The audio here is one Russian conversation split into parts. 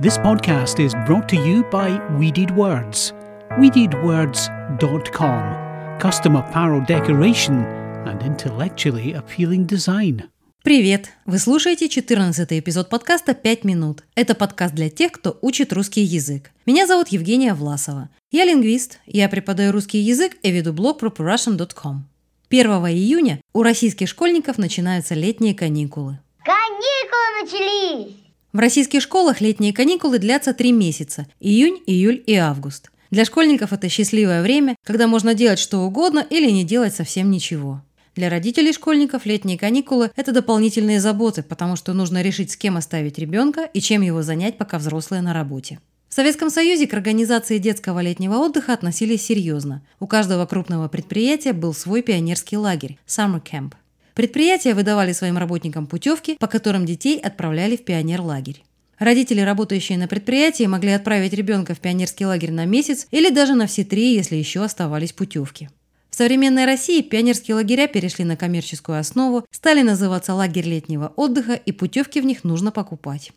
This podcast is brought to you by Weeded Words. WeededWords.com. Custom apparel decoration and intellectually appealing design. Привет! Вы слушаете 14 эпизод подкаста «5 минут». Это подкаст для тех, кто учит русский язык. Меня зовут Евгения Власова. Я лингвист, я преподаю русский язык и веду блог properrussian.com. 1 июня у российских школьников начинаются летние каникулы. Каникулы начались! В российских школах летние каникулы длятся три месяца – июнь, июль и август. Для школьников это счастливое время, когда можно делать что угодно или не делать совсем ничего. Для родителей школьников летние каникулы – это дополнительные заботы, потому что нужно решить, с кем оставить ребенка и чем его занять, пока взрослые на работе. В Советском Союзе к организации детского летнего отдыха относились серьезно. У каждого крупного предприятия был свой пионерский лагерь – Summer Camp. Предприятия выдавали своим работникам путевки, по которым детей отправляли в пионер-лагерь. Родители, работающие на предприятии, могли отправить ребенка в пионерский лагерь на месяц или даже на все три, если еще оставались путевки. В современной России пионерские лагеря перешли на коммерческую основу, стали называться лагерь летнего отдыха, и путевки в них нужно покупать.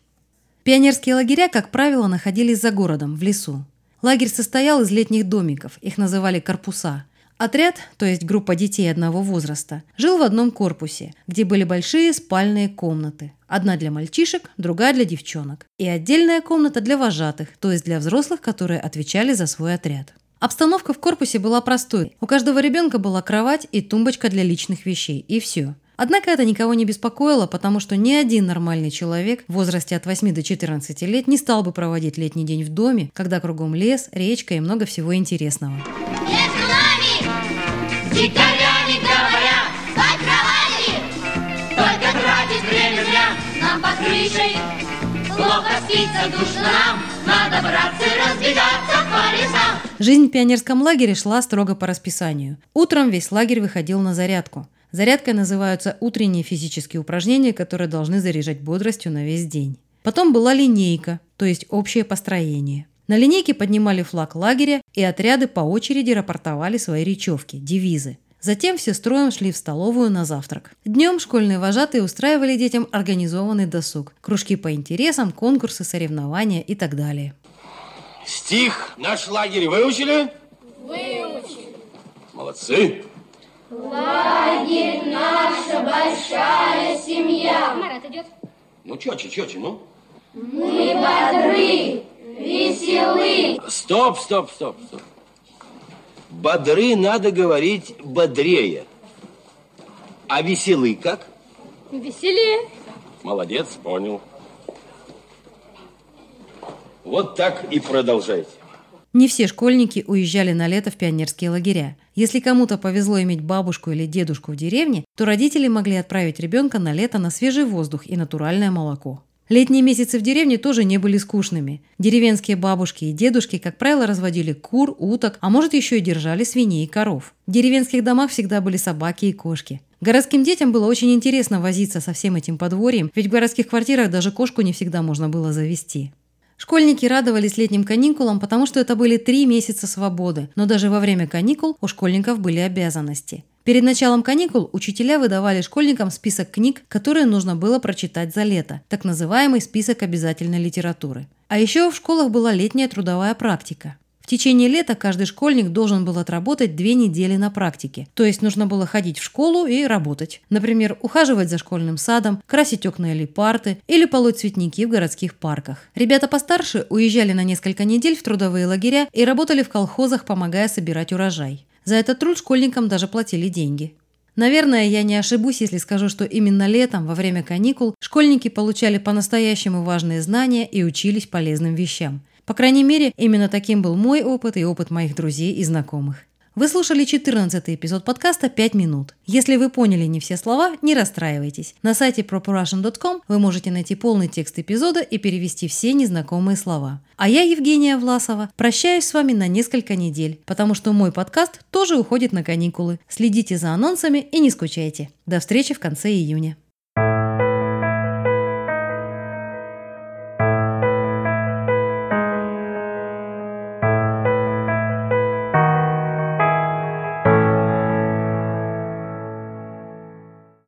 Пионерские лагеря, как правило, находились за городом, в лесу. Лагерь состоял из летних домиков, их называли корпуса. Отряд, то есть группа детей одного возраста, жил в одном корпусе, где были большие спальные комнаты. Одна для мальчишек, другая для девчонок. И отдельная комната для вожатых, то есть для взрослых, которые отвечали за свой отряд. Обстановка в корпусе была простой. У каждого ребенка была кровать и тумбочка для личных вещей, и все. Однако это никого не беспокоило, потому что ни один нормальный человек в возрасте от 8 до 14 лет не стал бы проводить летний день в доме, когда кругом лес, речка и много всего интересного. Дикарями говоря, спать кровати, только тратить время зря нам под крышей. Плохо спится, душно нам, надо браться и разбегаться по лесам. Жизнь в пионерском лагере шла строго по расписанию. Утром весь лагерь выходил на зарядку. Зарядкой называются утренние физические упражнения, которые должны заряжать бодростью на весь день. Потом была линейка, то есть общее построение. На линейке поднимали флаг лагеря, и отряды по очереди рапортовали свои речевки, девизы. Затем все строем шли в столовую на завтрак. Днем школьные вожатые устраивали детям организованный досуг, кружки по интересам, конкурсы, соревнования и так далее. Стих наш лагерь выучили? Выучили. Молодцы. Марат идет. Ну, четче, четче, ну. Стоп, стоп, стоп, стоп. Бодры надо говорить бодрее. А веселы как? Веселее. Молодец, понял. Вот так и продолжайте. Не все школьники уезжали на лето в пионерские лагеря. Если кому-то повезло иметь бабушку или дедушку в деревне, то родители могли отправить ребенка на лето на свежий воздух и натуральное молоко. Летние месяцы в деревне тоже не были скучными. Деревенские бабушки и дедушки, как правило, разводили кур, уток, а может еще и держали свиней и коров. В деревенских домах всегда были собаки и кошки. Городским детям было очень интересно возиться со всем этим подворьем, ведь в городских квартирах даже кошку не всегда можно было завести. Школьники радовались летним каникулам, потому что это были три месяца свободы, но даже во время каникул у школьников были обязанности. Перед началом каникул учителя выдавали школьникам список книг, которые нужно было прочитать за лето, так называемый список обязательной литературы. А еще в школах была летняя трудовая практика. В течение лета каждый школьник должен был отработать две недели на практике. То есть нужно было ходить в школу и работать. Например, ухаживать за школьным садом, красить окна или парты, или полоть цветники в городских парках. Ребята постарше уезжали на несколько недель в трудовые лагеря и работали в колхозах, помогая собирать урожай. За этот труд школьникам даже платили деньги. Наверное, я не ошибусь, если скажу, что именно летом, во время каникул, школьники получали по-настоящему важные знания и учились полезным вещам. По крайней мере, именно таким был мой опыт и опыт моих друзей и знакомых. Вы слушали 14 эпизод подкаста «5 минут». Если вы поняли не все слова, не расстраивайтесь. На сайте properrussian.com вы можете найти полный текст эпизода и перевести все незнакомые слова. А я, Евгения Власова, прощаюсь с вами на несколько недель, потому что мой подкаст тоже уходит на каникулы. Следите за анонсами и не скучайте. До встречи в конце июня.